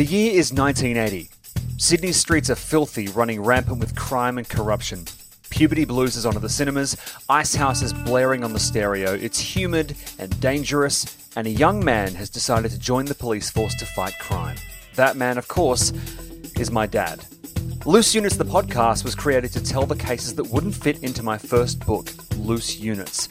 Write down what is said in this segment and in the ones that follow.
The year is 1980. Sydney's streets are filthy, running rampant with crime and corruption. Puberty blues is onto the cinemas, Icehouse is blaring on the stereo, it's humid and dangerous, and a young man has decided to join the police force to fight crime. That man, of course, is my dad. Loose Units, the podcast, was created to tell the cases that wouldn't fit into my first book, Loose Units.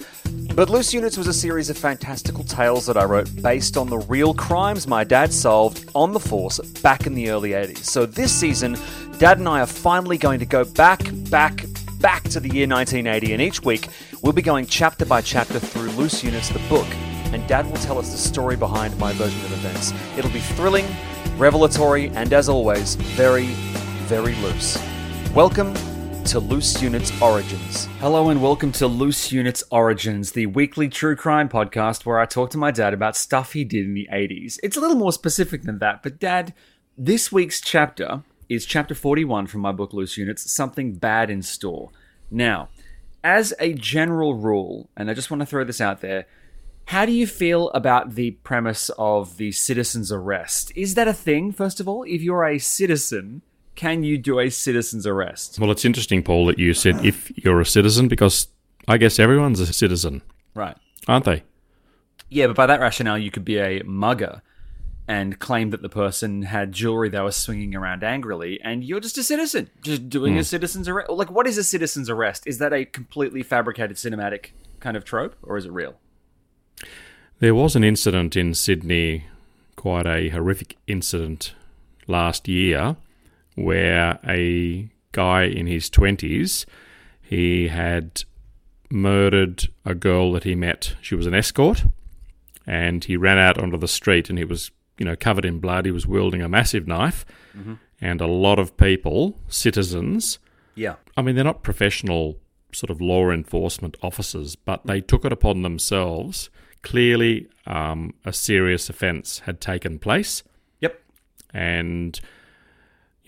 But Loose Units was a series of fantastical tales that I wrote based on the real crimes my dad solved on the force back in the early 80s. So this season, Dad and I are finally going to go back, back, back to the year 1980, and each week we'll be going chapter by chapter through Loose Units, the book, and Dad will tell us the story behind my version of events. It'll be thrilling, revelatory, and as always, very, very loose. Welcome to Loose Units Origins. Hello, and welcome to Loose Units Origins, the weekly true crime podcast where I talk to my dad about stuff he did in the 80s. It's a little more specific than that, but Dad, this week's chapter is chapter 41 from my book Loose Units Something Bad in Store. Now, as a general rule, and I just want to throw this out there, how do you feel about the premise of the citizen's arrest? Is that a thing, first of all? If you're a citizen, can you do a citizen's arrest? Well, it's interesting, Paul, that you said if you're a citizen, because I guess everyone's a citizen, Right. aren't they? Yeah, but by that rationale, you could be a mugger and claim that the person had jewelry they were swinging around angrily, and you're just a citizen, just doing a hmm. citizen's arrest. Like, what is a citizen's arrest? Is that a completely fabricated cinematic kind of trope, or is it real? There was an incident in Sydney, quite a horrific incident last year, where a guy in his 20s, he had murdered a girl that he met. She was an escort, and he ran out onto the street and he was, you know, covered in blood. He was wielding a massive knife, and a lot of people, citizens, Yeah. I mean, they're not professional sort of law enforcement officers, but they took it upon themselves. Clearly, um, a serious offence had taken place, Yep. and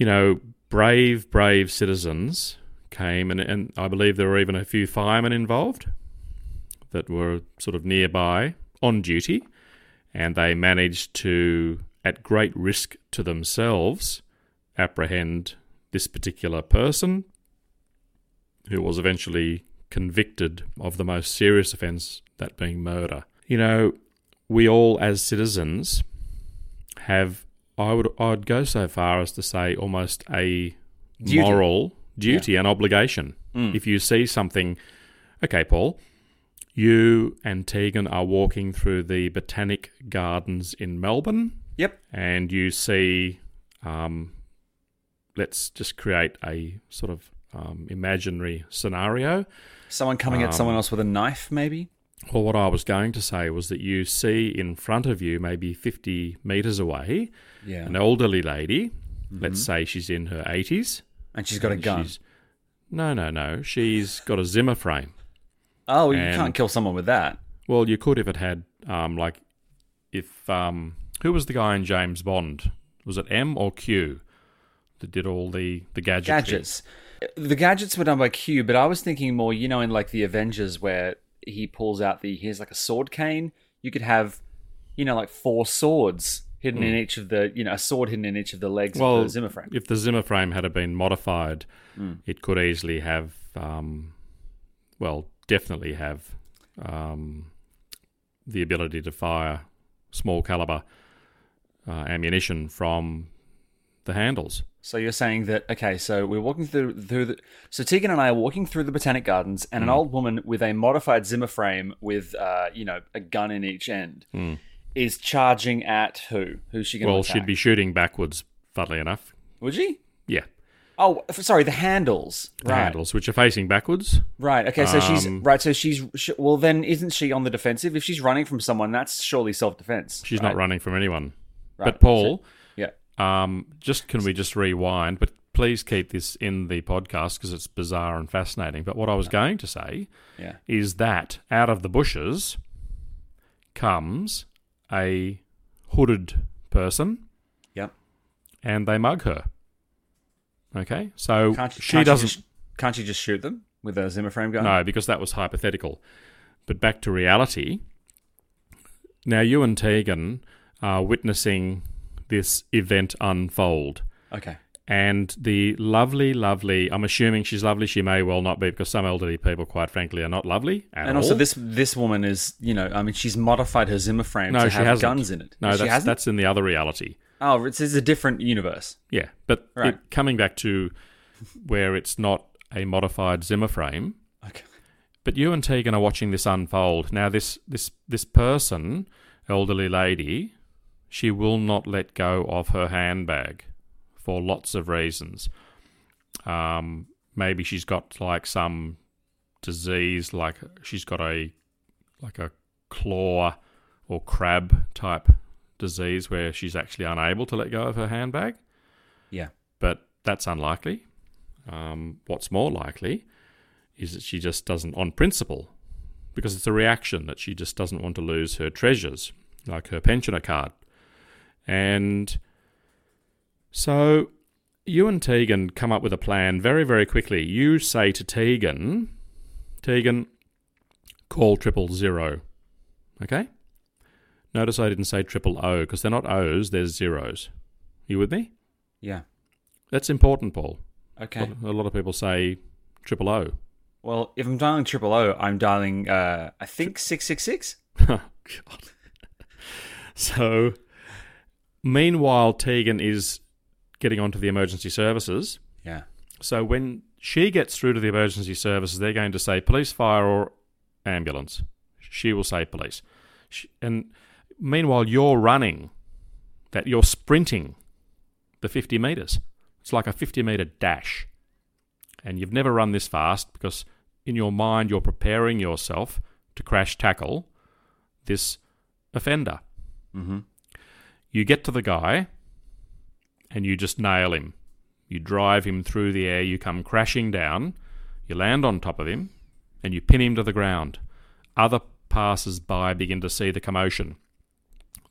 you know, brave, brave citizens came, and, and I believe there were even a few firemen involved that were sort of nearby on duty, and they managed to, at great risk to themselves, apprehend this particular person who was eventually convicted of the most serious offence, that being murder. You know, we all as citizens have I would I'd go so far as to say almost a Duty. moral duty and obligation. If you see something okay, Paul, you and Tegan are walking through the Botanic Gardens in Melbourne Yep. and you see, um, let's just create a sort of um, imaginary scenario. Someone coming at someone else with a knife, maybe? Well, what I was going to say was that you see in front of you, maybe 50 metres away, Yeah. an elderly lady. Let's say she's in her 80s. And she's got a gun. No, no, no. She's got a Zimmer frame. Oh, you and- can't kill someone with that. Well, you could if it had, um, like, if um, who was the guy in James Bond? Was it M or Q that did all the the gadgetry? Gadgets. The gadgets were done by Q, but I was thinking more, you know, in like the Avengers where he pulls out the here's like a sword cane. You could have, you know, like four swords hidden in each of the, you know, a sword hidden in each of the legs. Well, of the Zimmer frame. if the Zimmer frame had been modified, Hmm. it could easily have, um, well, definitely have um, the ability to fire small caliber uh, ammunition from the handles. So you're saying that okay? So we're walking through through the. So Tegan and I are walking through the Botanic Gardens, and an old woman with a modified Zimmer frame with, uh, you know, a gun in each end, is charging at who? Who's she going to Well, attack? she'd be shooting backwards, funnily enough. Would she? Yeah, Oh, f- sorry, the handles. the right. handles, which are facing backwards. Right. Okay. So she's Um, right. So she's sh- well. Then isn't she on the defensive? If she's running from someone, that's surely self-defense. She's right? not running from anyone. Right. But Paul, Yeah. Um, just can we just rewind? But please keep this in the podcast because it's bizarre and fascinating. But what I was going to say Yeah. is that out of the bushes comes a hooded person Yep. and they mug her. Okay, so Can't, she can't doesn't. just, can't you just shoot them with a Zimmer frame gun? No, because that was hypothetical. But back to reality. Now, you and Tegan are witnessing this event unfold. Okay. And the lovely, lovely, I'm assuming she's lovely. She may well not be because some elderly people, quite frankly, are not lovely. At And also, all. this this woman is, you know, I mean, she's modified her Zimmer frame no, to she have hasn't. guns in it. No, she that's, hasn't. that's in the other reality. Oh, it's, it's a different universe. Yeah, but Right. it, coming back to where it's not a modified Zimmer frame, Okay. But you and Tegan are watching this unfold. Now, this this this person, elderly lady, she will not let go of her handbag for lots of reasons. Um, maybe she's got like some disease, like she's got a like a claw or crab type disease where she's actually unable to let go of her handbag. Yeah. But that's unlikely. Um, what's more likely is that she just doesn't, on principle, because it's a reaction that she just doesn't want to lose her treasures, like her pensioner card. And so you and Tegan come up with a plan very, very quickly. You say to Tegan, Tegan, call triple zero. Okay? Notice I didn't say triple O because they're not O's, they're zeros. You with me? Yeah. That's important, Paul. Okay. A lot of people say triple O. Well, if I'm dialing triple O, I'm dialing, uh, I think six six six. Oh, God. So, meanwhile, Tegan is getting onto the emergency services. Yeah. So, when she gets through to the emergency services, they're going to say police, fire, or ambulance. She will say police. She, and meanwhile, you're running, that you're sprinting the 50 metres. It's like a 50 metre dash. And you've never run this fast because in your mind, you're preparing yourself to crash tackle this offender. Mm-hmm. You get to the guy and you just nail him. You drive him through the air, you come crashing down, you land on top of him, and you pin him to the ground. Other passers by begin to see the commotion.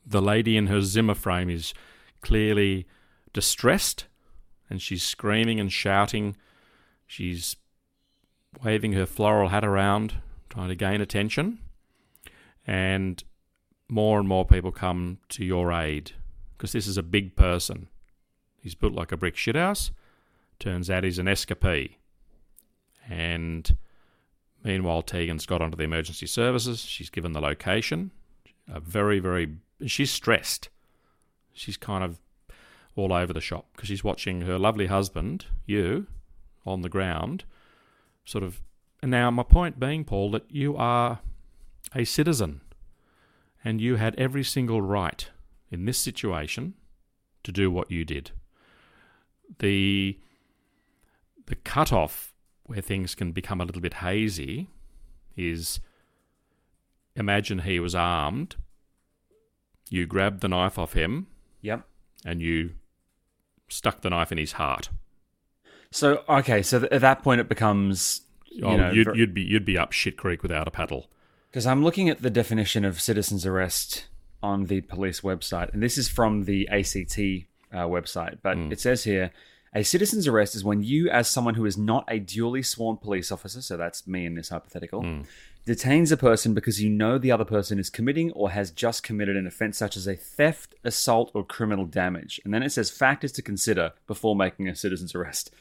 The lady in her Zimmer frame is clearly distressed and she's screaming and shouting. She's waving her floral hat around, trying to gain attention. And more and more people come to your aid because this is a big person. He's built like a brick shithouse. Turns out he's an escapee. And meanwhile, Tegan's got onto the emergency services. She's given the location. A very, very. She's stressed. She's kind of all over the shop because she's watching her lovely husband, you, on the ground, sort of. And now, my point being, Paul, that you are a citizen and you had every single right in this situation to do what you did. The the cutoff where things can become a little bit hazy is imagine he was armed, you grabbed the knife off him, Yep. and you stuck the knife in his heart. So okay, so th- at that point it becomes you oh, know you'd, ver- you'd be you'd be up shit creek without a paddle. Because I'm looking at the definition of citizen's arrest on the police website, and this is from the ACT uh, website. But it says here a citizen's arrest is when you, as someone who is not a duly sworn police officer, so that's me in this hypothetical, detains a person because you know the other person is committing or has just committed an offense such as a theft, assault, or criminal damage. And then it says factors to consider before making a citizen's arrest.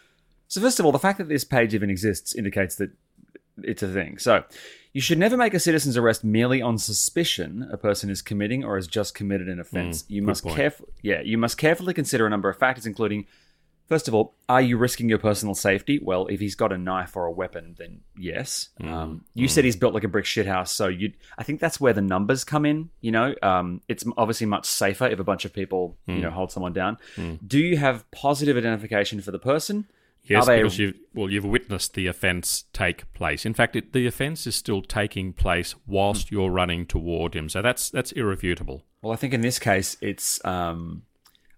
So, first of all, the fact that this page even exists indicates that it's a thing. So, you should never make a citizen's arrest merely on suspicion a person is committing or has just committed an offence. you must caref- yeah, you must carefully consider a number of factors, including First of all, are you risking your personal safety? Well, if he's got a knife or a weapon, then yes. Mm. Um, you said he's built like a brick shithouse, so you. I think that's where the numbers come in. You know, um, it's obviously much safer if a bunch of people, Mm. you know, hold someone down. Do you have positive identification for the person? Yes, Are they- because you've well, you've witnessed the offence take place. In fact, it, the offence is still taking place whilst Hmm. you're running toward him. So that's that's irrefutable. Well, I think in this case, it's. Um,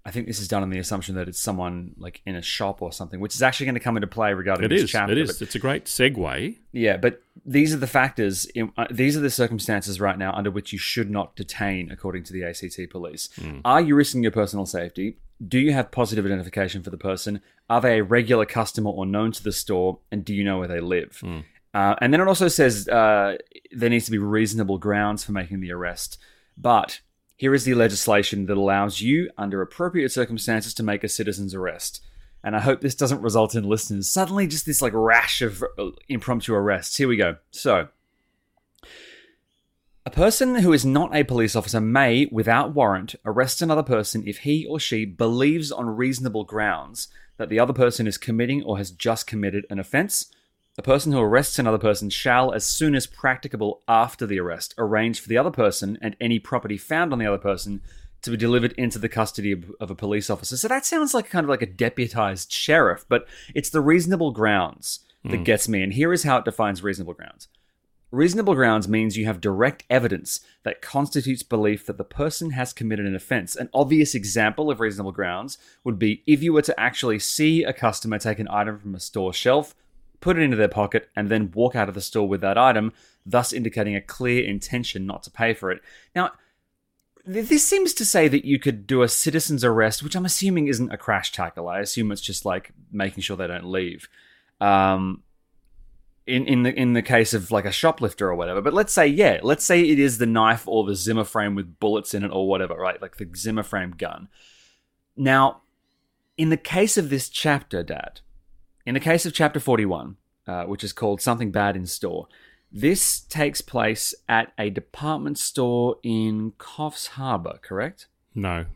I think this is done on the assumption that it's someone like in a shop or something, which is actually going to come into play regarding It this is. chapter. It but- It's a great segue. Yeah, but these are the factors. In, uh, these are the circumstances right now under which you should not detain, according to the ACT police. Are you risking your personal safety? Do you have positive identification for the person? Are they a regular customer or known to the store? And do you know where they live? Uh, and then it also says uh, there needs to be reasonable grounds for making the arrest. But here is the legislation that allows you, under appropriate circumstances, to make a citizen's arrest. And I hope this doesn't result in listeners suddenly just this like rash of uh, impromptu arrests. Here we go. So, a person who is not a police officer may, without warrant, arrest another person if he or she believes on reasonable grounds that the other person is committing or has just committed an offence. A person who arrests another person shall, as soon as practicable after the arrest, arrange for the other person and any property found on the other person to be delivered into the custody of, of a police officer. So that sounds like kind of like a deputized sheriff, but it's the reasonable grounds that hmm. gets me. And here is how it defines reasonable grounds. Reasonable grounds means you have direct evidence that constitutes belief that the person has committed an offense. An obvious example of reasonable grounds would be if you were to actually see a customer take an item from a store shelf, put it into their pocket, and then walk out of the store with that item, thus indicating a clear intention not to pay for it. Now, this seems to say that you could do a citizen's arrest, which I'm assuming isn't a crash tackle. I assume it's just like making sure they don't leave. Um, in in the in the case of like a shoplifter or whatever. But let's say yeah, let's say it is the knife or the Zimmer frame with bullets in it or whatever, right? Like the Zimmer frame gun. Now, in the case of this chapter, Dad, in the case of chapter forty-one, uh, which is called "Something Bad in Store," this takes place at a department store in Coffs Harbour, correct? No,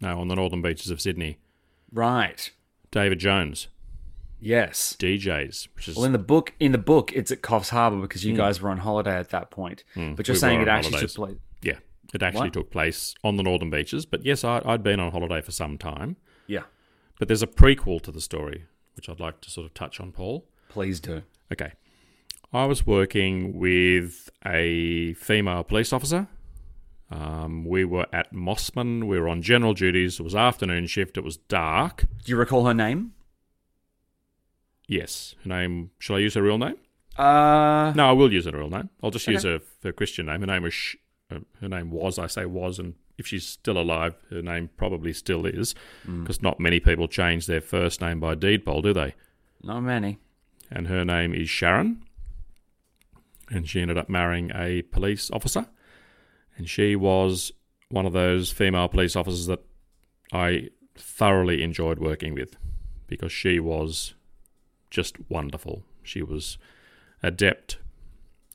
no, on the northern beaches of Sydney. Right. David Jones, Yes. DJs, which is Well, in the book, in the book, it's at Coffs Harbour because you guys were on holiday at that point. But you're we saying it actually holidays. took place. yeah, it actually What? took place on the northern beaches. But yes, I, I'd been on holiday for some time. Yeah. But there's a prequel to the story, which I'd like to sort of touch on, Paul. Please do. Okay. I was working with a female police officer. Um, we were at Mosman. We were on general duties. It was afternoon shift. It was dark. Do you recall her name? Yes. Her name. Shall I use her real name? Uh, No, I will use her real name. I'll just use her her Christian name. Her name was. Sh- uh, her name was. I say was, and if she's still alive, her name probably still is, because not many people change their first name by deed poll, do they? not many. and her name is Sharon. And she ended up marrying a police officer. And she was one of those female police officers that I thoroughly enjoyed working with because she was just wonderful. She was adept,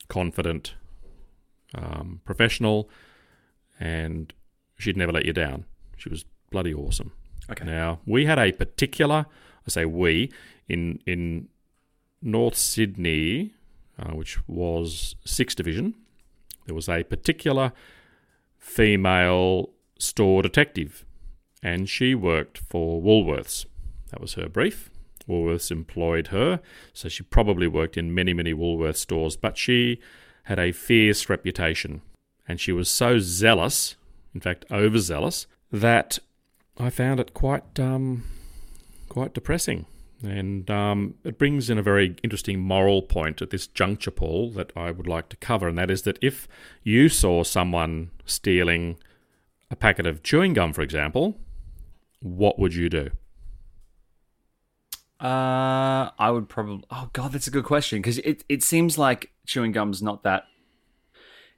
confident, um, professional, and she'd never let you down. She was bloody awesome. Okay. Now we had a particular, I say we, in in North Sydney, uh, which was sixth division. There was a particular female store detective, and she worked for Woolworths. That was her brief. Woolworths employed her, so she probably worked in many, many Woolworths stores, but she had a fierce reputation, and she was so zealous, in fact, overzealous, that I found it quite, um, quite depressing. And um, it brings in a very interesting moral point at this juncture, Paul, that I would like to cover, and that is that if you saw someone stealing a packet of chewing gum, for example, what would you do? Uh, I would probably. Oh God, that's a good question because it it seems like chewing gum's not that.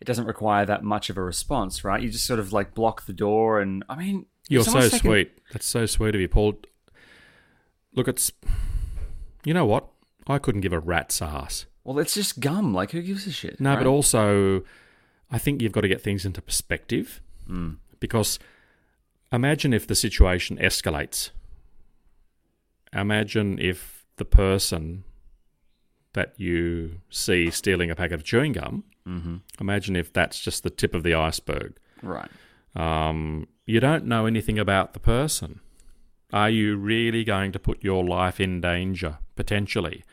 It doesn't require that much of a response, right? You just sort of like block the door, and I mean, You're so taking- sweet. That's so sweet of you, Paul. Look, it's. You know what? I couldn't give a rat's ass Well, it's just gum. Like, who gives a shit? No, right? but also, I think you've got to get things into perspective Mm. because imagine if the situation escalates. Imagine if the person that you see stealing a packet of chewing gum, Mm-hmm. imagine if that's just the tip of the iceberg. Right. Um, you don't know anything about the person. Are you really going to put your life in danger potentially?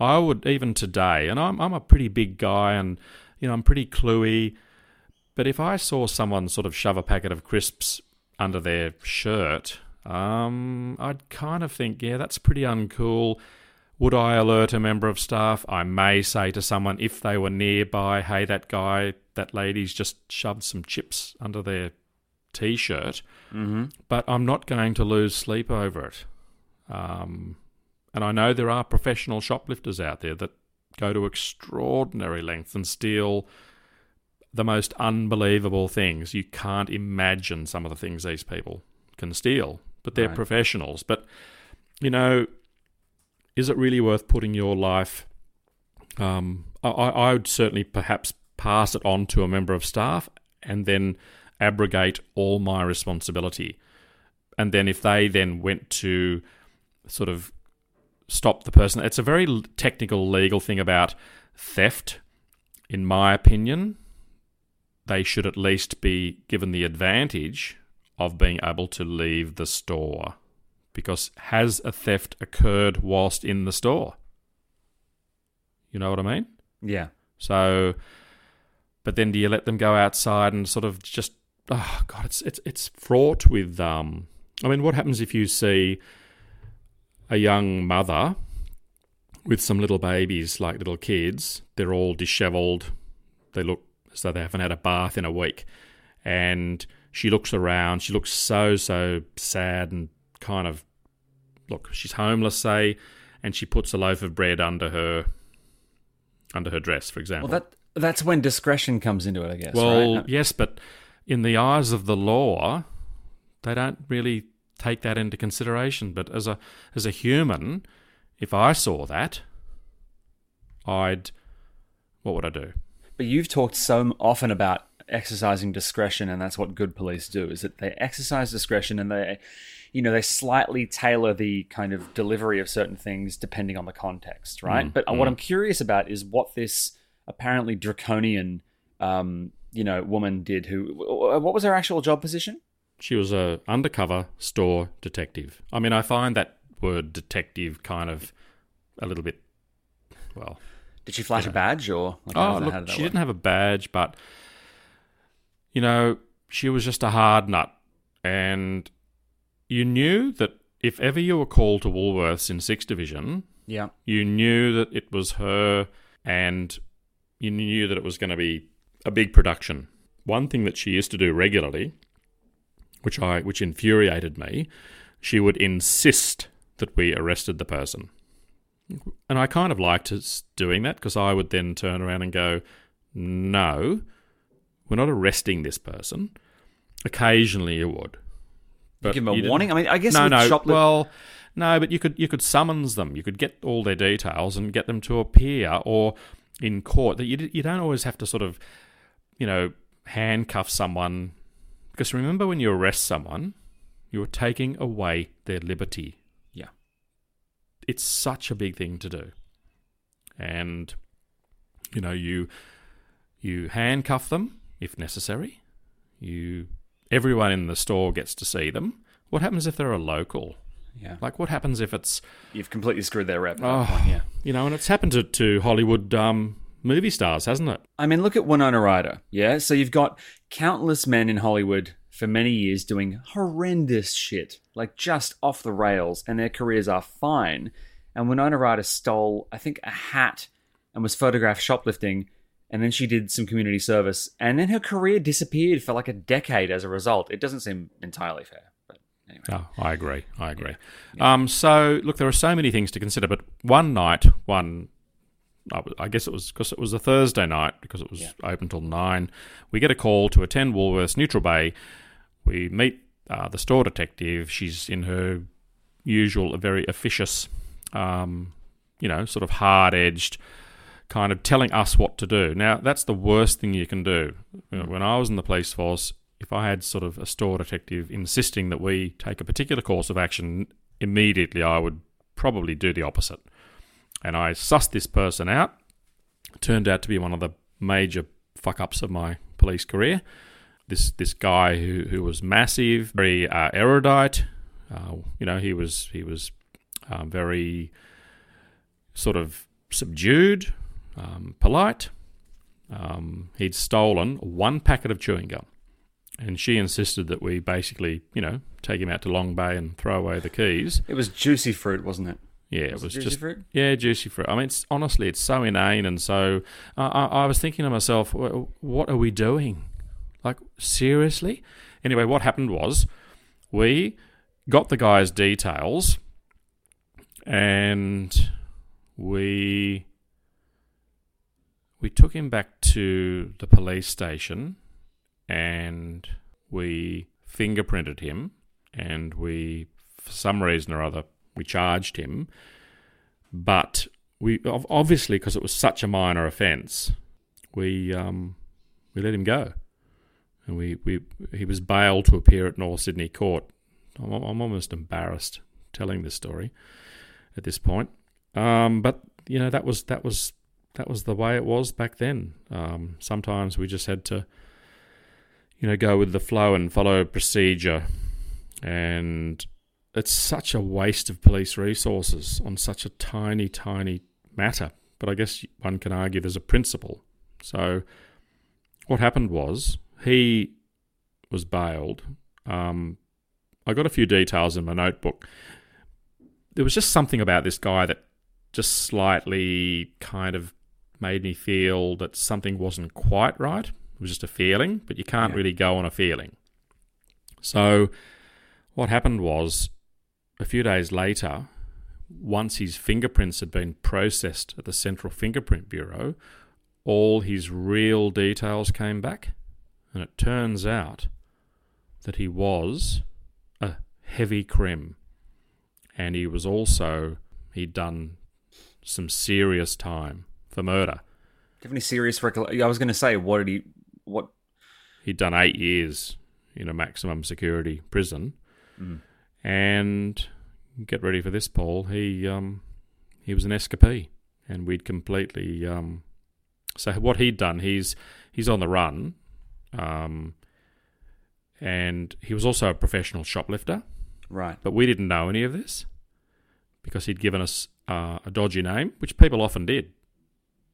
I would even today, and I'm I'm a pretty big guy, and you know I'm pretty cluey. But if I saw someone sort of shove a packet of crisps under their shirt, um, I'd kind of think, yeah, that's pretty uncool. Would I alert a member of staff? I may say to someone if they were nearby, hey, that guy, that lady's just shoved some chips under their t shirt. Mm-hmm. But I'm not going to lose sleep over it. Um, and I know there are professional shoplifters out there that go to extraordinary lengths and steal the most unbelievable things. You can't imagine some of the things these people can steal, but they're Right. professionals. But, you know, is it really worth putting your life? Um, I, I would certainly perhaps pass it on to a member of staff and then abrogate all my responsibility. And then if they then went to sort of stop the person, it's a very technical legal thing about theft. In my opinion, they should at least be given the advantage of being able to leave the store. Because has a theft occurred whilst in the store? You know what I mean? Yeah. So, but then do you let them go outside and sort of just? Oh God, it's it's it's fraught with. Um, I mean, what happens if you see a young mother with some little babies, like little kids? They're all dishevelled. They look as though they haven't had a bath in a week, and she looks around. She looks so so sad and kind of look. She's homeless, say, and she puts a loaf of bread under her under her dress, for example. Well, that that's when discretion comes into it, I guess. Well, right? yes, but in the eyes of the law, they don't really take that into consideration. But as a as a human, if I saw that, I'd what would I do? But you've talked so often about exercising discretion, and that's what good police do: is that they exercise discretion and they, you know, they slightly tailor the kind of delivery of certain things depending on the context, right? Mm, but mm. what I'm curious about is what this apparently draconian, um, you know, woman did. Who? What was her actual job position? She was a undercover store detective. I mean, I find that word detective kind of a little bit well. Did she flash Yeah. a badge or? Like, Oh, look, how did that she work? didn't have a badge, but you know, she was just a hard nut, and you knew that if ever you were called to Woolworths in Sixth Division, Yeah. you knew that it was her, and you knew that it was going to be a big production. One thing that she used to do regularly, which I which infuriated me, she would insist that we arrested the person. And I kind of liked doing that because I would then turn around and go, "No, we're not arresting this person." Occasionally, you would, but Give them a you warning. I mean, I guess no, no. shoplift- Well, no, but you could you could summons them. You could get all their details and get them to appear or in court. That you you don't always have to sort of, you know, handcuff someone because remember when you arrest someone, you are taking away their liberty. Yeah. It's such a big thing to do, and you know you you handcuff them if necessary. You everyone in the store gets to see them. What happens if they're a local? yeah. Like, what happens if it's You've completely screwed their rep. Oh. point, yeah. you know? And it's happened to, to Hollywood um, movie stars, hasn't it? I mean, look at Winona Ryder. Yeah, so you've got countless men in Hollywood for many years doing horrendous shit, like just off the rails, and their careers are fine. And Winona Ryder stole, I think, a hat and was photographed shoplifting, and then she did some community service, and then her career disappeared for like a decade as a result. It doesn't seem entirely fair, but anyway. Oh, I agree. I agree. Um, so, look, there are so many things to consider, but one night, one, I guess it was because it was a Thursday night because it was Yeah. open till nine. We get a call to attend Woolworths Neutral Bay. We meet uh, the store detective. She's in her usual, very officious, um, you know, sort of hard edged kind of telling us what to do. Now, that's the worst thing you can do. You know, when I was in the police force, if I had sort of a store detective insisting that we take a particular course of action immediately, I would probably do the opposite. And I sussed this person out. Turned out to be one of the major fuck ups of my police career. This this guy who, who was massive, very uh, erudite. Uh, you know, he was he was um, very sort of subdued, um, polite. Um, he'd stolen one packet of chewing gum, and she insisted that we basically, you know, take him out to Long Bay and throw away the keys. It was juicy fruit, wasn't it? Yeah, it was it just fruit? yeah, juicy fruit. I mean, it's, honestly, it's so inane, and so uh, I, I was thinking to myself, what are we doing? Like seriously? Anyway, what happened was we got the guy's details, and we we took him back to the police station, and we fingerprinted him, and we, for some reason or other, we charged him, but we obviously because it was such a minor offence, we um, we let him go, and we, we he was bailed to appear at North Sydney Court. I'm, I'm almost embarrassed telling this story at this point, um, but you know that was that was that was the way it was back then. Um, sometimes we just had to, you know, go with the flow and follow procedure, and it's such a waste of police resources on such a tiny, tiny matter. But I guess one can argue there's a principle. So, what happened was he was bailed. Um, I got a few details in my notebook. There was just something about this guy that just slightly kind of made me feel that something wasn't quite right. It was just a feeling, but you can't Yeah. really go on a feeling. So, what happened was a few days later, once his fingerprints had been processed at the Central Fingerprint Bureau, all his real details came back. And it turns out that he was a heavy crim. And he was also, he'd done some serious time for murder. Do you have any serious recollection? I was going to say, what did he? What? He'd done eight years in a maximum security prison. Mm. And get ready for this, Paul. He um, he was an escapee, and we'd completely. Um, so what he'd done, he's he's on the run, um, and he was also a professional shoplifter, Right. but we didn't know any of this because he'd given us uh, a dodgy name, which people often did,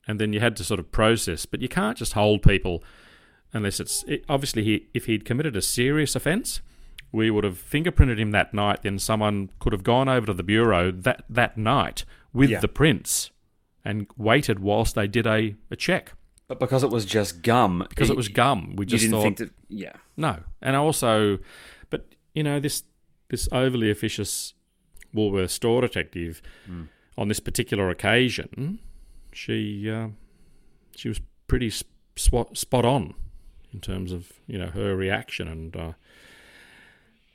and then you had to sort of process. But you can't just hold people unless it's it, obviously he if he'd committed a serious offence, we would have fingerprinted him that night. Then someone could have gone over to the bureau that that night with Yeah. the prints and waited whilst they did a, a check But because it was just gum, because it was gum. We just didn't thought think that. Yeah. no, and also, but you know this this overly officious Woolworth store detective hmm. on this particular occasion, she uh, she was pretty sp- spot spot on in terms of you know her reaction and uh,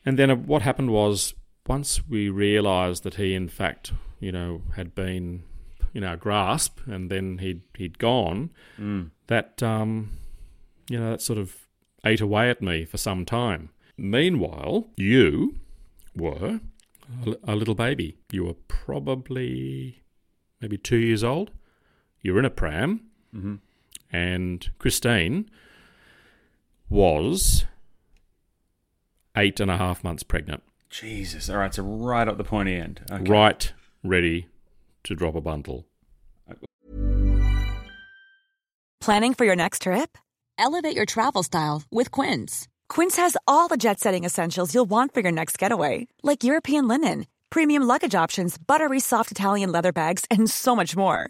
and then uh, what happened was once we realised that he in fact you know had been in our grasp and then he'd he'd gone Mm. that um, you know that sort of ate away at me for some time. Meanwhile, you were a little baby. You were probably maybe two years old. You were in a pram, hmm and Christine was eight and a half months pregnant, Jesus. All right. So right up the pointy end. Okay. right ready to drop a bundle. Planning for your next trip? Elevate your travel style with Quince. Quince has all the jet setting essentials you'll want for your next getaway, like European linen, premium luggage options, buttery soft Italian leather bags, and so much more.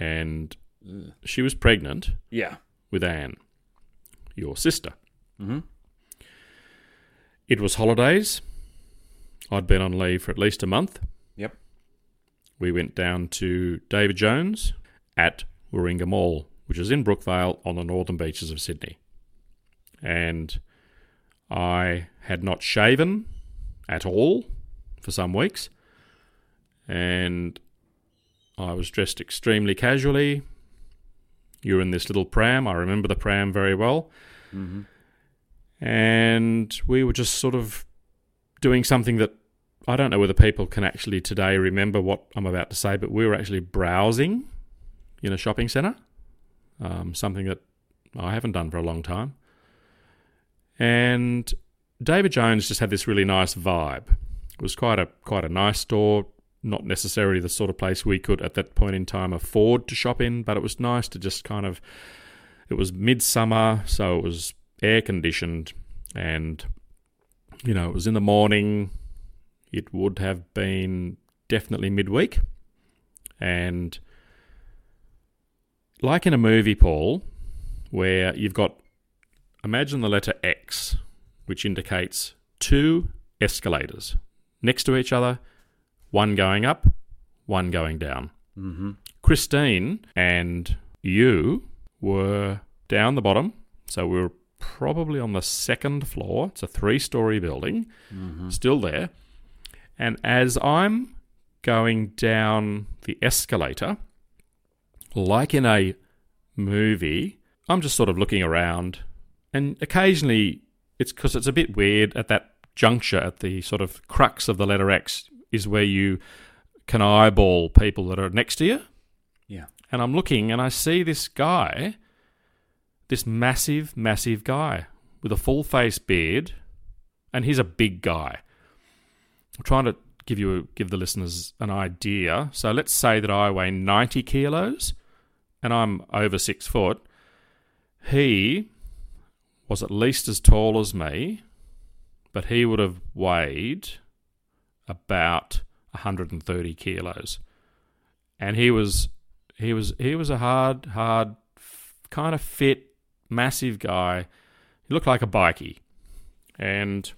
And she was pregnant yeah. with Anne, your sister. Mhm. It was holidays. I'd been on leave for at least a month. Yep. We went down to David Jones at Warringah Mall, which is in Brookvale on the northern beaches of Sydney. And I had not shaven at all for some weeks. And I was dressed extremely casually. You were in this little pram. I remember the pram very well. And we were just sort of doing something that I don't know whether people can actually today remember what I'm about to say, but we were actually browsing in a shopping centre. Um, something that I haven't done for a long time. And David Jones just had this really nice vibe. It was quite a quite a nice store, not necessarily the sort of place we could at that point in time afford to shop in, but it was nice to just kind of it was midsummer, so it was air conditioned and you know, it was in the morning. It would have been definitely midweek. And like in a movie, Paul, where you've got imagine the letter X, which indicates two escalators next to each other, one going up, one going down. Mm-hmm. Christine and you were down the bottom, so we were probably on the second floor. It's a three story building, still there. And as I'm going down the escalator, like in a movie, I'm just sort of looking around, and occasionally it's because it's a bit weird at that juncture, at the sort of crux of the letter X, is where you can eyeball people that are next to you Yeah. and I'm looking and I see this guy, this massive, massive guy with a full face beard, and he's a big guy. I'm trying to give you give the listeners an idea. So let's say that I weigh 90 kilos and I'm over six foot. He was at least as tall as me, but he would have weighed about 130 kilos, and he was he was he was a hard hard kind of fit massive guy. He looked like a bikie and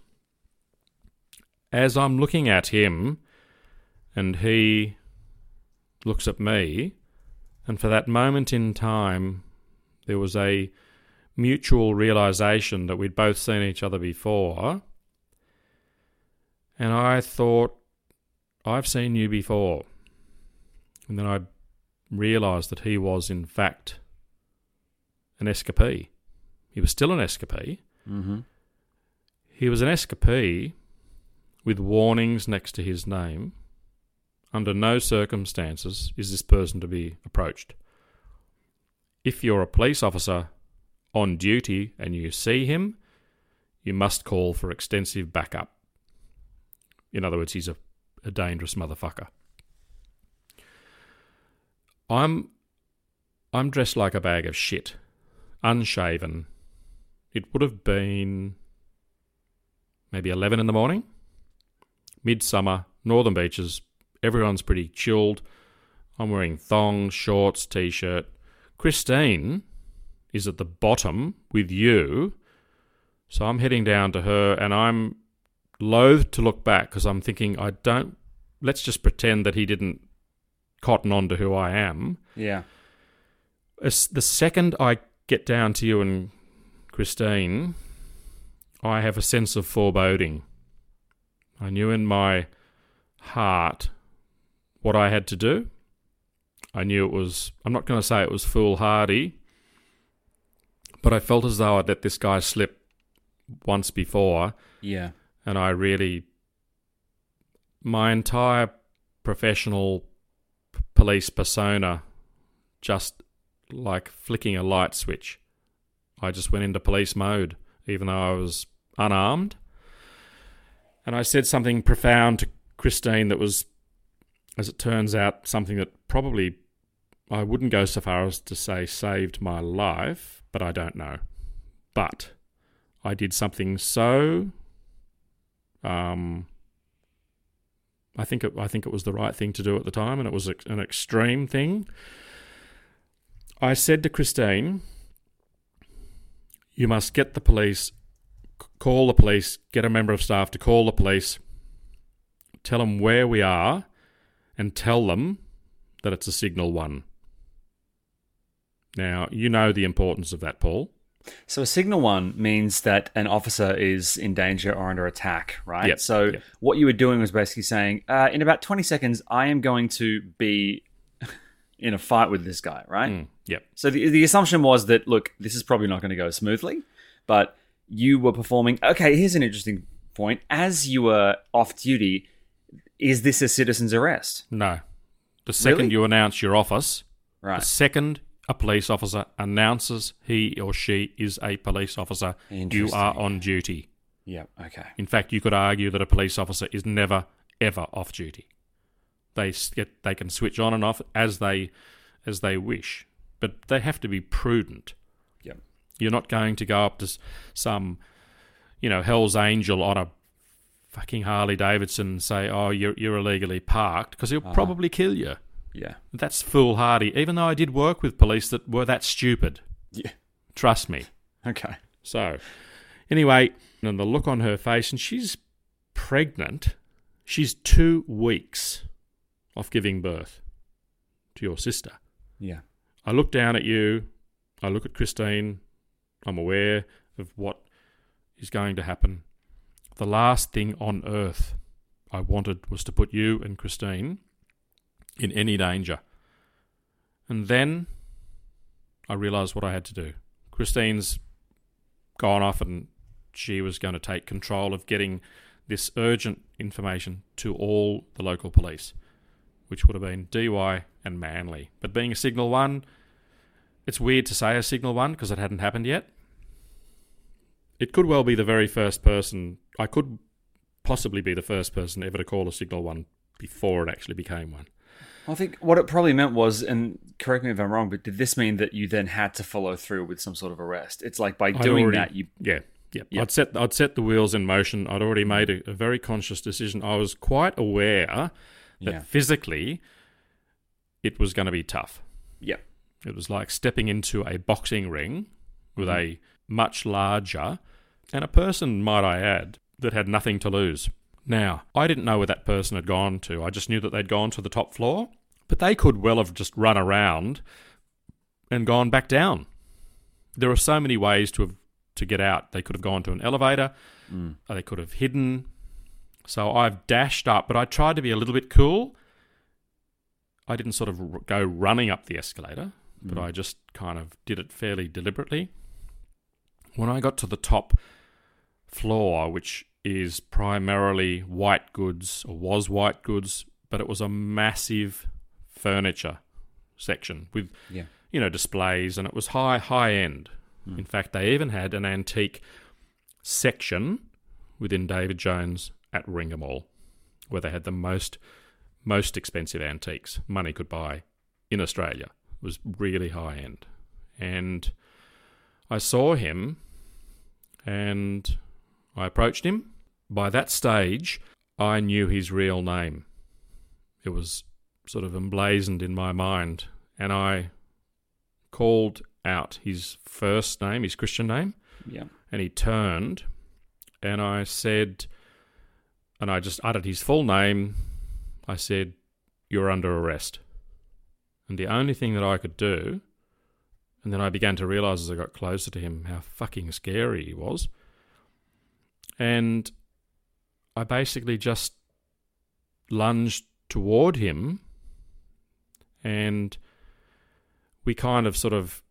as i'm looking at him and he looks at me and for that moment in time there was a mutual realization that we'd both seen each other before and i thought i've seen you before and then i realised that he was, in fact, an escapee. He was still an escapee. Mm-hmm. He was an escapee with warnings next to his name. Under no circumstances is this person to be approached. If you're a police officer on duty and you see him, you must call for extensive backup. In other words, he's a, a dangerous motherfucker. I'm I'm dressed like a bag of shit, unshaven. It would have been maybe 11 in the morning. Midsummer, northern beaches, everyone's pretty chilled. I'm wearing thongs, shorts, t shirt. Christine is at the bottom with you. So I'm heading down to her and I'm loath to look back because I'm thinking, I don't, let's just pretend that he didn't cotton on to who I am. Yeah. As the second I get down to you and Christine, I have a sense of foreboding. I knew in my heart what I had to do. I knew it was, I'm not going to say it was foolhardy, but I felt as though I'd let this guy slip once before, Yeah. And I really, my entire professional police persona, just like flicking a light switch. I just went into police mode, even though I was unarmed. And I said something profound to Christine that was, as it turns out, something that probably I wouldn't go so far as to say saved my life, but I don't know. But I did something so. Um, I think it, I think it was the right thing to do at the time, and it was an extreme thing. I said to Christine, "You must get the police, call the police, get a member of staff to call the police, tell them where we are, and tell them that it's a signal one." Now you know the importance of that, Paul. So a signal one means that an officer is in danger or under attack, right? Yep, So yep. what you were doing was basically saying, uh, in about 20 seconds, I am going to be in a fight with this guy, right? Mm, yep. So the, the assumption was that, look, this is probably not going to go smoothly, but you were performing. Okay, here's an interesting point. As you were off duty, is this a citizen's arrest? No. The second Really? you announce your office, Right. the second a police officer announces he or she is a police officer, you are on duty. Yeah. Okay. In fact, you could argue that a police officer is never, ever off duty. They get, they can switch on and off as they as they wish, but they have to be prudent. Yep. You're not going to go up to some, you know, Hell's Angel on a fucking Harley Davidson and say, "Oh, you're you're illegally parked," because he'll uh-huh. probably kill you. Yeah. That's foolhardy. Even though I did work with police that were that stupid, Yeah. trust me. Okay. So, anyway, and the look on her face, and she's pregnant. She's two weeks off giving birth to your sister. Yeah. I look down at you. I look at Christine. I'm aware of what is going to happen. The last thing on earth I wanted was to put you and Christine in any danger. And then I realised what I had to do. Christine's gone off and she was going to take control of getting this urgent information to all the local police, which would have been Dee Why and Manly. But being a Signal 1, it's weird to say a Signal 1 because it hadn't happened yet. It could well be the very first person, I could possibly be the first person ever to call a Signal 1 before it actually became one. I think what it probably meant was, and correct me if I'm wrong, but did this mean that you then had to follow through with some sort of arrest? It's like by I'd doing already- that, you yeah, yeah. Yeah. I'd set I'd set the wheels in motion. I'd already made a, a very conscious decision. I was quite aware that Yeah. physically it was going to be tough. yeah, It was like stepping into a boxing ring with Mm-hmm. a much larger and a person, might I add, that had nothing to lose. Now, I didn't know where that person had gone to. I just knew that they'd gone to the top floor, but they could well have just run around and gone back down. There are so many ways to have to get out. They could have gone to an elevator, or they could have hidden. So I've dashed up, but I tried to be a little bit cool. I didn't sort of go running up the escalator, but mm. I just kind of did it fairly deliberately. When I got to the top floor, which is primarily white goods, or was white goods, but it was a massive furniture section with, yeah. you know, displays, and it was high, high end. Hmm. In fact, they even had an antique section within David Jones at Warringah Mall, where they had the most most expensive antiques money could buy in Australia. It was really high end. And I saw him and I approached him. By that stage, I knew his real name. It was sort of emblazoned in my mind. And I called out his first name, his Christian name. Yeah. And he turned and I said, and I just uttered his full name. I said, You're under arrest. And the only thing that I could do, and then I began to realize as I got closer to him how fucking scary he was. And I basically just lunged toward him and we kind of sort of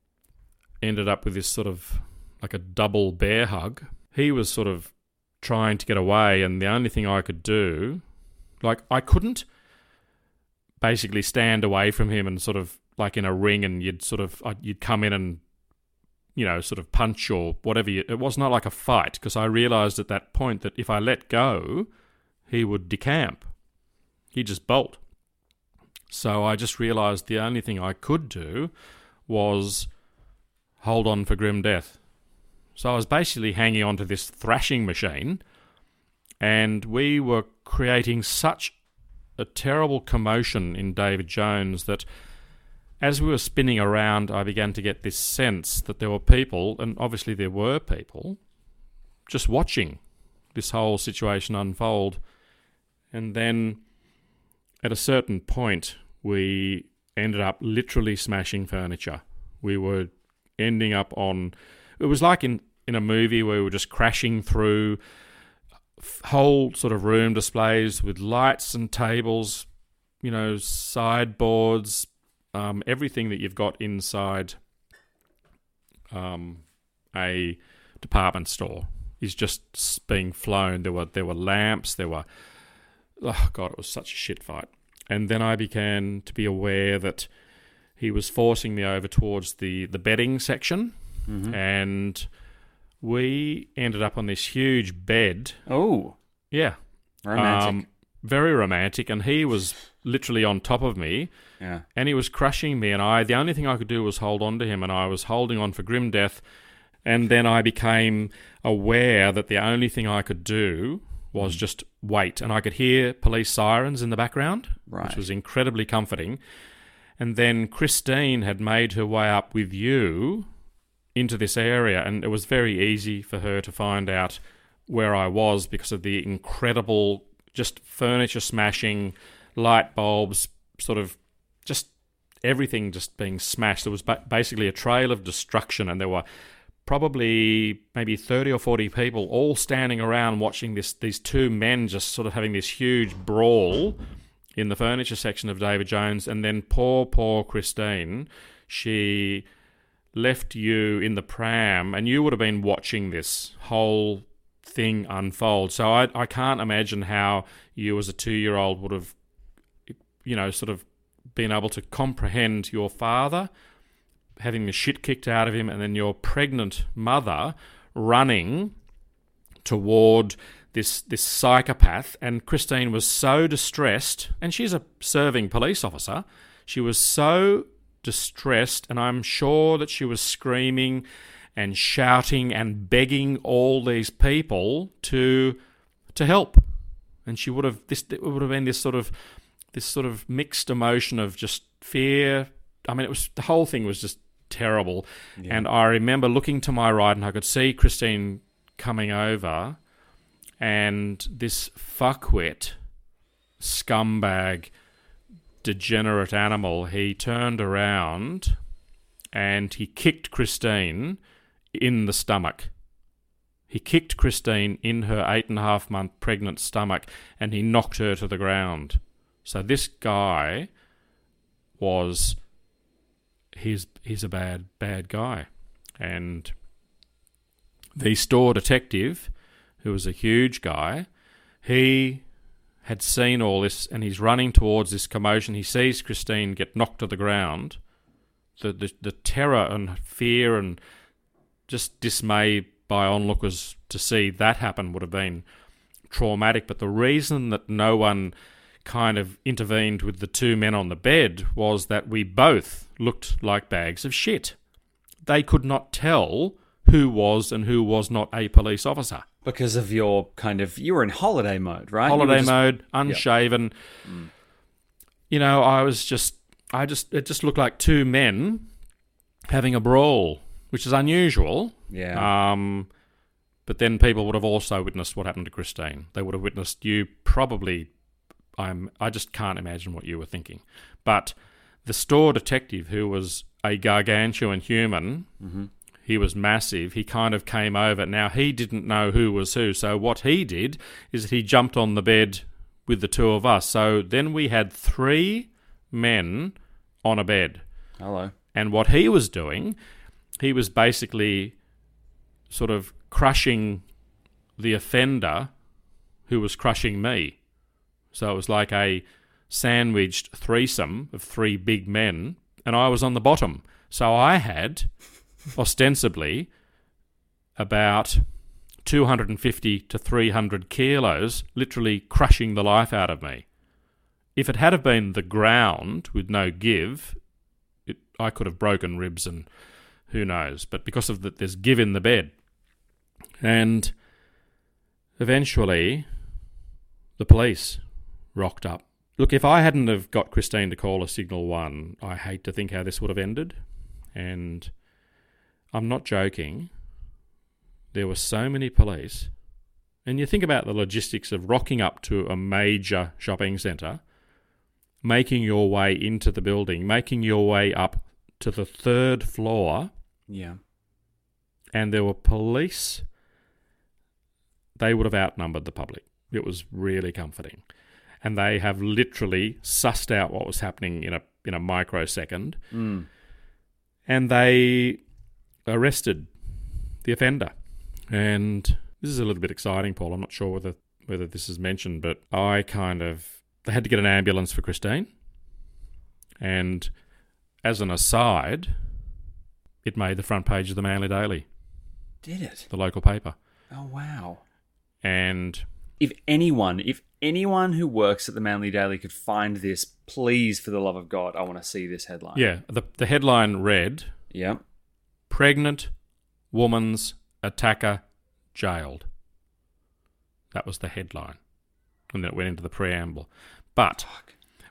ended up with this sort of like a double bear hug. He was sort of trying to get away, and the only thing I could do, like, I couldn't basically stand away from him and sort of like in a ring, and you'd sort of uh, you'd come in and you know sort of punch or whatever. It was not like a fight because I realized at that point that if I let go, he would decamp. He'd just bolt. So I just realized the only thing I could do was hold on for grim death. So I was basically hanging on to this thrashing machine, and we were creating such a terrible commotion in David Jones that as we were spinning around, I began to get this sense that there were people, and obviously there were people, just watching this whole situation unfold. And then at a certain point, we ended up literally smashing furniture. We were ending up on. It was like in, in a movie where we were just crashing through uh, whole sort of room displays with lights and tables, you know, sideboards, um, everything that you've got inside um, a department store is just being flown. There were there were lamps. There were oh god, it was such a shit fight. And then I began to be aware that he was forcing me over towards the the bedding section, Mm-hmm. and we ended up on this huge bed. Oh, Yeah, romantic. um, very romantic, and he was literally on top of me, yeah. and he was crushing me, and I the only thing I could do was hold on to him, and I was holding on for grim death, and then I became aware that the only thing I could do was mm. just wait, and I could hear police sirens in the background, Right. which was incredibly comforting. And then Christine had made her way up with you into this area, and it was very easy for her to find out where I was because of the incredible, just furniture smashing, light bulbs, sort of just everything just being smashed. There was basically a trail of destruction, and there were probably maybe 30 or 40 people all standing around watching this these two men just sort of having this huge brawl in the furniture section of David Jones and then poor poor Christine she left you in the pram and you would have been watching this whole thing unfold so I I can't imagine how you as a 2-year-old would have you know sort of being able to comprehend your father having the shit kicked out of him, and then your pregnant mother running toward this this psychopath. And Christine was so distressed, and she's a serving police officer. She was so distressed, and I'm sure that she was screaming and shouting and begging all these people to to help. And she would have this it would have been this sort of this sort of mixed emotion of just fear. I mean, it was the whole thing was just terrible. And I remember looking to my right, and I could see Christine coming over, and this fuckwit, scumbag, degenerate animal. He turned around, and he kicked Christine in the stomach. He kicked Christine in her eight and a half month pregnant stomach, and he knocked her to the ground. So this guy was he's he's a bad bad guy, and the store detective, who was a huge guy, he had seen all this, and he's running towards this commotion. He sees Christine get knocked to the ground. The the, the terror and fear and just dismay by onlookers to see that happen would have been traumatic. But the reason that no one kind of intervened with the two men on the bed was that we both looked like bags of shit. They could not tell who was and who was not a police officer. Because of your kind of you were in holiday mode, right? Holiday just- mode, unshaven. You know, I was just, I just, it just looked like two men having a brawl, which is unusual. Yeah. Um, but then people would have also witnessed what happened to Christine. They would have witnessed you probably. I'm. I just can't imagine what you were thinking. But the store detective, who was a gargantuan human, mm-hmm. he was massive. He kind of came over. Now he didn't know who was who. So what he did is that he jumped on the bed with the two of us. So then we had three men on a bed. Hello. And what he was doing, he was basically sort of crushing the offender who was crushing me. So it was like a sandwiched threesome of three big men, and I was on the bottom. So I had, ostensibly, about 250 to 300 kilos literally crushing the life out of me. If it had have been the ground with no give, it, I could have broken ribs and who knows. But because of that, there's give in the bed, and eventually, the police rocked up. Look, if I hadn't have got Christine to call a signal one, I hate to think how this would have ended. And I'm not joking. There were so many police, and you think about the logistics of rocking up to a major shopping centre making your way into the building, making your way up to the third floor, Yeah. and there were police. They would have outnumbered the public. It was really comforting. And they have literally sussed out what was happening in a in a microsecond. Mm. And they arrested the offender. And this is a little bit exciting, Paul. I'm not sure whether whether this is mentioned, but I kind of they had to get an ambulance for Christine. And as an aside, it made the front page of the Manly Daily, Did it? the local paper. Oh wow. And If anyone, if anyone who works at the Manly Daily could find this, please, for the love of God, I want to see this headline. yeah, the the headline read Yeah. Pregnant woman's attacker jailed. That was the headline. And then it went into the preamble. But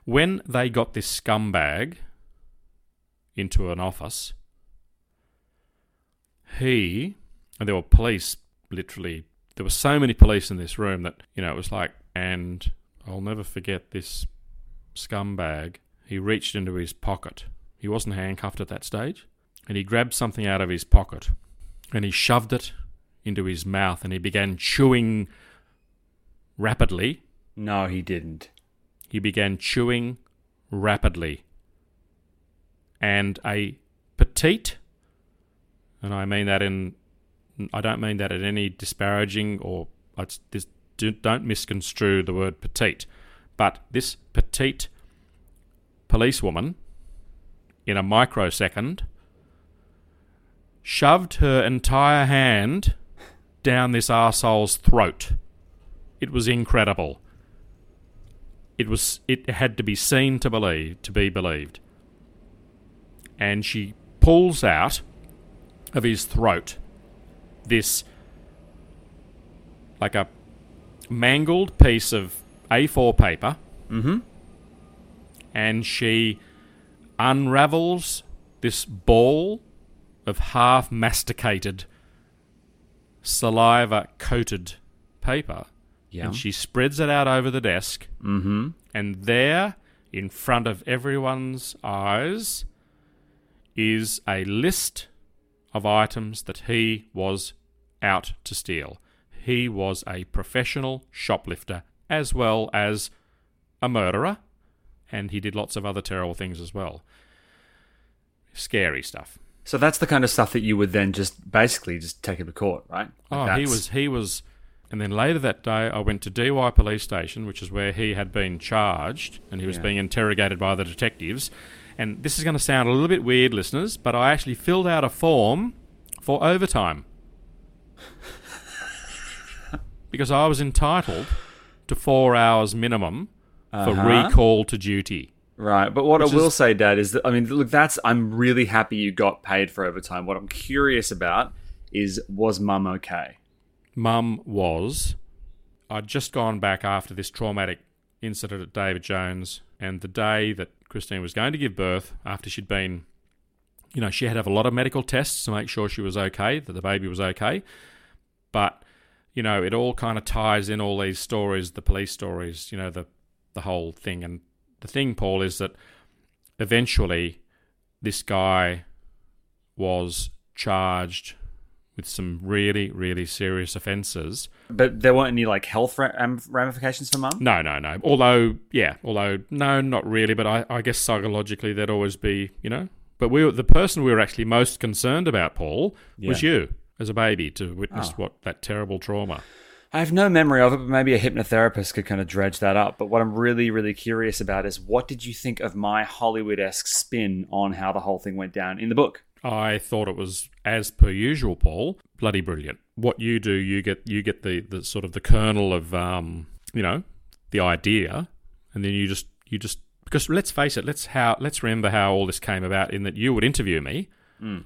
when they got this scumbag into an office, he, and there were police literally, there were so many police in this room that, you know, it was like, and I'll never forget this scumbag. He reached into his pocket. He wasn't handcuffed at that stage. And he grabbed something out of his pocket and he shoved it into his mouth and he began chewing rapidly. No, he didn't. He began chewing rapidly. And a petite, and I mean that in, I don't mean that in any disparaging or, it's, this, do- don't misconstrue the word petite, but this petite policewoman, in a microsecond, shoved her entire hand down this arsehole's throat. It was incredible. It was it had to be seen to believe to be believed. And she pulls out of his throat this like a mangled piece of A4 paper. Mm-hmm. And she unravels this ball of half masticated saliva coated paper Yeah. and she spreads it out over the desk Mm-hmm. and there in front of everyone's eyes is a list of items that he was out to steal. He was a professional shoplifter as well as a murderer, and he did lots of other terrible things as well. Scary stuff. So that's the kind of stuff that you would then just basically just take him to court, right? Like Oh, he was he was, and then later that day, I went to Dee Why Police Station, which is where he had been charged, and he was Yeah. being interrogated by the detectives. And this is going to sound a little bit weird, listeners, but I actually filled out a form for overtime because I was entitled to four hours minimum for Uh-huh. recall to duty. Right, but what I will is- say, Dad, is that I mean, look, that's I'm really happy you got paid for overtime. What I'm curious about is was Mum okay? Mum was. I'd just gone back after this traumatic incident at David Jones, and the day that Christine was going to give birth, after she'd been, you know, she had to have a lot of medical tests to make sure she was okay, that the baby was okay. But, you know, it all kind of ties in all these stories, the police stories, you know, the the whole thing. And the thing, Paul, is that eventually this guy was charged with some really, really serious offences. But there weren't any like health ramifications for Mum. No, no, no. Although, yeah, although no, not really. But I, I guess psychologically, there'd always be, you know. But we, were, the person we were actually most concerned about, Paul, was you as a baby to witness Oh. what that terrible trauma. I have no memory of it, but maybe a hypnotherapist could kind of dredge that up. But what I'm really, really curious about is what did you think of my Hollywood esque spin on how the whole thing went down in the book? I thought it was as per usual, Paul. Bloody brilliant. What you do, you get you get the, the sort of the kernel of um, you know, the idea, and then you just you just because let's face it, let's how let's remember how all this came about in that you would interview me,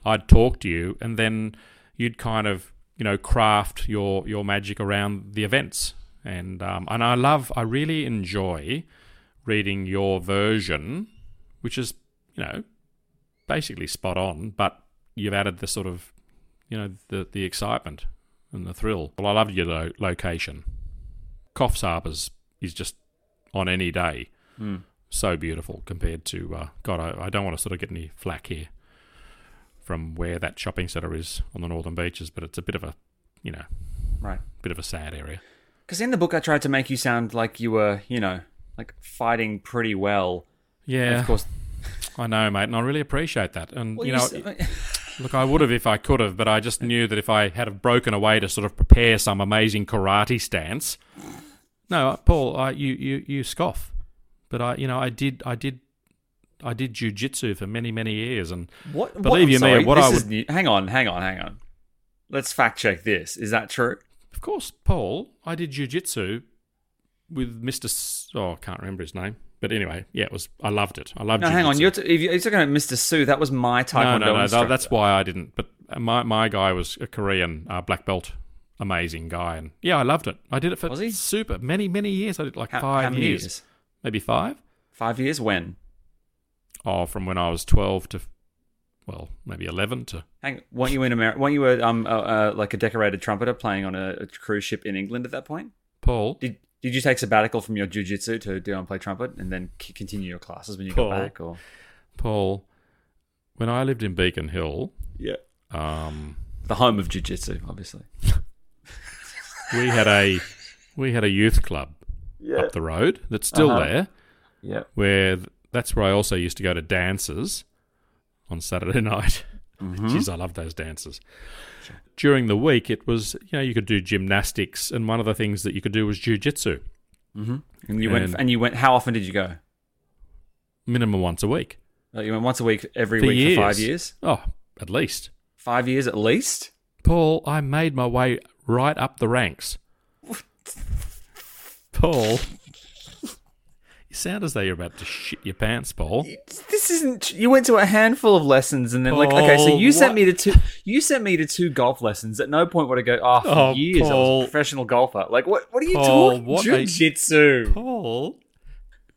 I'd talk to you, and then you'd kind of you know craft your your magic around the events, and um, and I love I really enjoy reading your version, which is you know basically spot on, but you've added the sort of, you know, the the excitement and the thrill. Well, I loved your lo- location. Coffs Harbour's is just on any day so beautiful compared to uh, God. I, I don't want to sort of get any flack here from where that shopping centre is on the northern beaches, but it's a bit of a, you know, Right. bit of a sad area. Because in the book, I tried to make you sound like you were, you know, like fighting pretty well. And Yeah, of course, I know, mate, and I really appreciate that. And well, you know, Look, I would have if I could have, but I just knew that if I had broken away to sort of prepare some amazing karate stance. No, Paul, I, you, you, you scoff, but I, you know, I did, I did, I did jujitsu for many, many years, and what? what- Believe I'm you me, what I would- new- hang on, hang on, hang on. Let's fact check this. Is that true? of course, Paul, I did jujitsu with Mister. S- oh, I can't remember his name, but anyway, yeah, it was. I loved it. I loved. No, hang on. You're, t- if you're talking about Mr. Sue. That was my no, Taekwondo no, no, instructor. That's why I didn't. But my my guy was a Korean uh, black belt, amazing guy, and yeah, I loved it. I did it for super many many years. I did like How- five how years. years? maybe five. Five years. When? Oh, from when I was twelve to, well, maybe eleven to. Hang. Weren't you in America? Weren't you a, um uh, uh, like a decorated trumpeter playing on a, a cruise ship in England at that point? Paul, Did Did you take sabbatical from your jujitsu to do and play trumpet, and then c- continue your classes when you Paul. got back? Or Paul, when I lived in Beacon Hill, yeah, um, the home of jujitsu, obviously. we had a we had a youth club up the road that's still Uh-huh. there. Yeah. where that's where I also used to go to dances on Saturday night. Mm-hmm. Jeez, I love those dances. During the week, it was you know you could do gymnastics, and one of the things that you could do was jujitsu, And you went. And- And you went. How often did you go? minimum once a week Like, you went once a week every for week years. for five years. Oh, at least. Five years at least. Paul, I made my way right up the ranks. Paul, you sound as though you're about to shit your pants, Paul. This isn't. You went to a handful of lessons, and then like, okay, so Paul, you sent me to two. You sent me to two golf lessons. At no point would I go. Oh, for Oh, years I was a professional golfer. Like, what? What are you Paul, talking? what a- Jiu-jitsu. Paul.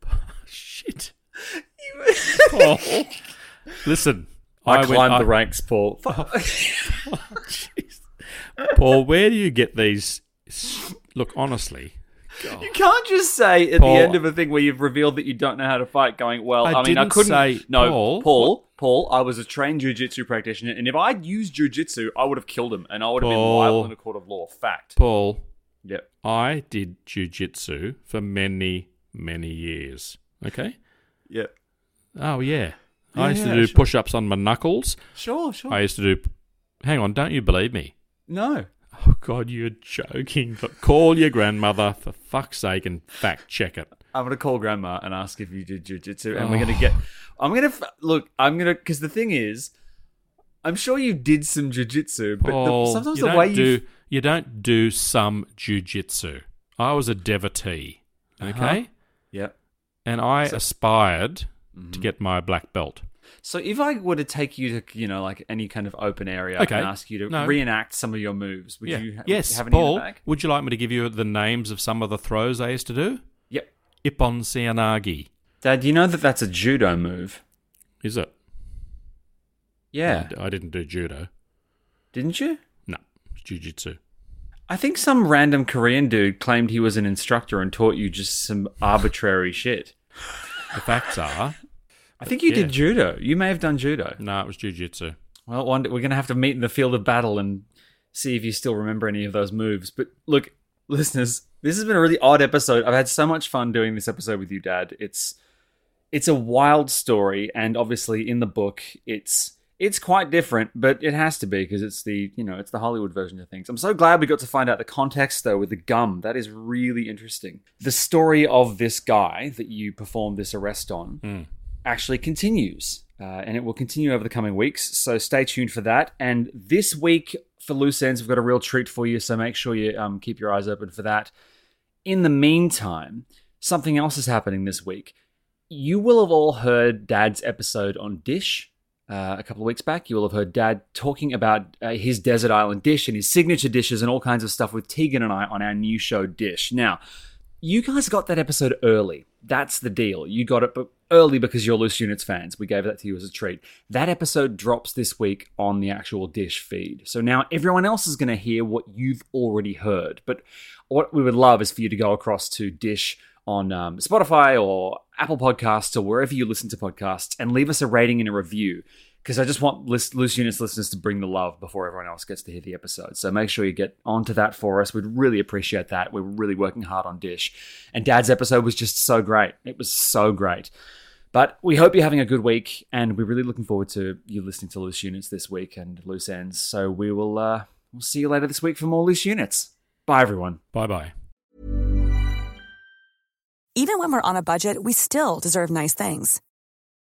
Shit. Paul. Listen. I, went- climbed I- the ranks, Paul. Oh, jeez. Paul, where do you get these? Look, honestly. God. You can't just say at Paul- the end of a thing where you've revealed that you don't know how to fight, going, "Well, I I, mean, I didn't couldn't." say- no, Paul, Paul, Paul, I was a trained jujitsu practitioner, and if I'd used jujitsu, I would have killed him, and I would have been Paul. liable in a court of law. Fact. Paul, Yep. I did jujitsu for many, many years. Okay? Yep. Oh, yeah. I Yeah, used to do sure. push ups on my knuckles. Sure. Sure. I used to do. Hang on, don't you believe me? no. Oh, God, you're joking. But call your grandmother, for fuck's sake, and fact check it. I'm gonna call grandma and ask if you did jujitsu, and we're Oh. gonna get. I'm gonna look. I'm gonna because the thing is, I'm sure you did some jujitsu, but Paul, the, sometimes you the way do you you don't do some jujitsu. I was a devotee. Okay, Uh-huh. Yep. and I aspired Mm-hmm. to get my black belt. So if I were to take you to, you know, like any kind of open area Okay. and ask you to No. reenact some of your moves, would yeah. you ha- yes, have any Paul. Would you like me to give you the names of some of the throws I used to do? Yep. Ippon Seoi Nage. Dad, you know that that's a judo move? Is it? Yeah. I didn't do judo. Didn't you? No, it's jujitsu. I think some random Korean dude claimed he was an instructor and taught you just some arbitrary shit. The facts are, I think you Yeah. did judo. You may have done judo. no, it was jujitsu. Well, one day we're going to have to meet in the field of battle and see if you still remember any of those moves. But look, listeners, this has been a really odd episode. I've had so much fun doing this episode with you, Dad. It's it's a wild story, and obviously in the book, it's it's quite different, but it has to be because it's the you know it's the Hollywood version of things. I'm so glad we got to find out the context though with the gum. That is really interesting. The story of this guy that you performed this arrest on hmm. Actually continues. Uh, and it will continue over the coming weeks. So stay tuned for that. And this week for Loose Ends, we've got a real treat for you. So make sure you um, keep your eyes open for that. In the meantime, something else is happening this week. You will have all heard Dad's episode on Dish uh, a couple of weeks back. You will have heard Dad talking about uh, his desert island dish and his signature dishes and all kinds of stuff with Tegan and I on our new show Dish. Now, you guys got that episode early. That's the deal. You got it but early because you're Loose Units fans. We gave that to you as a treat. That episode drops this week on the actual Dish feed. So now everyone else is going to hear what you've already heard. But what we would love is for you to go across to Dish on um, Spotify or Apple Podcasts or wherever you listen to podcasts and leave us a rating and a review because I just want Loose Loose Units listeners to bring the love before everyone else gets to hear the episode. So make sure you get onto that for us. We'd really appreciate that. We're really working hard on Dish. And Dad's episode was just so great. It was so great. But we hope you're having a good week, and we're really looking forward to you listening to Loose Units this week and Loose Ends. So we will uh, we'll see you later this week for more Loose Units. Bye, everyone. Bye bye. Even when we're on a budget, we still deserve nice things.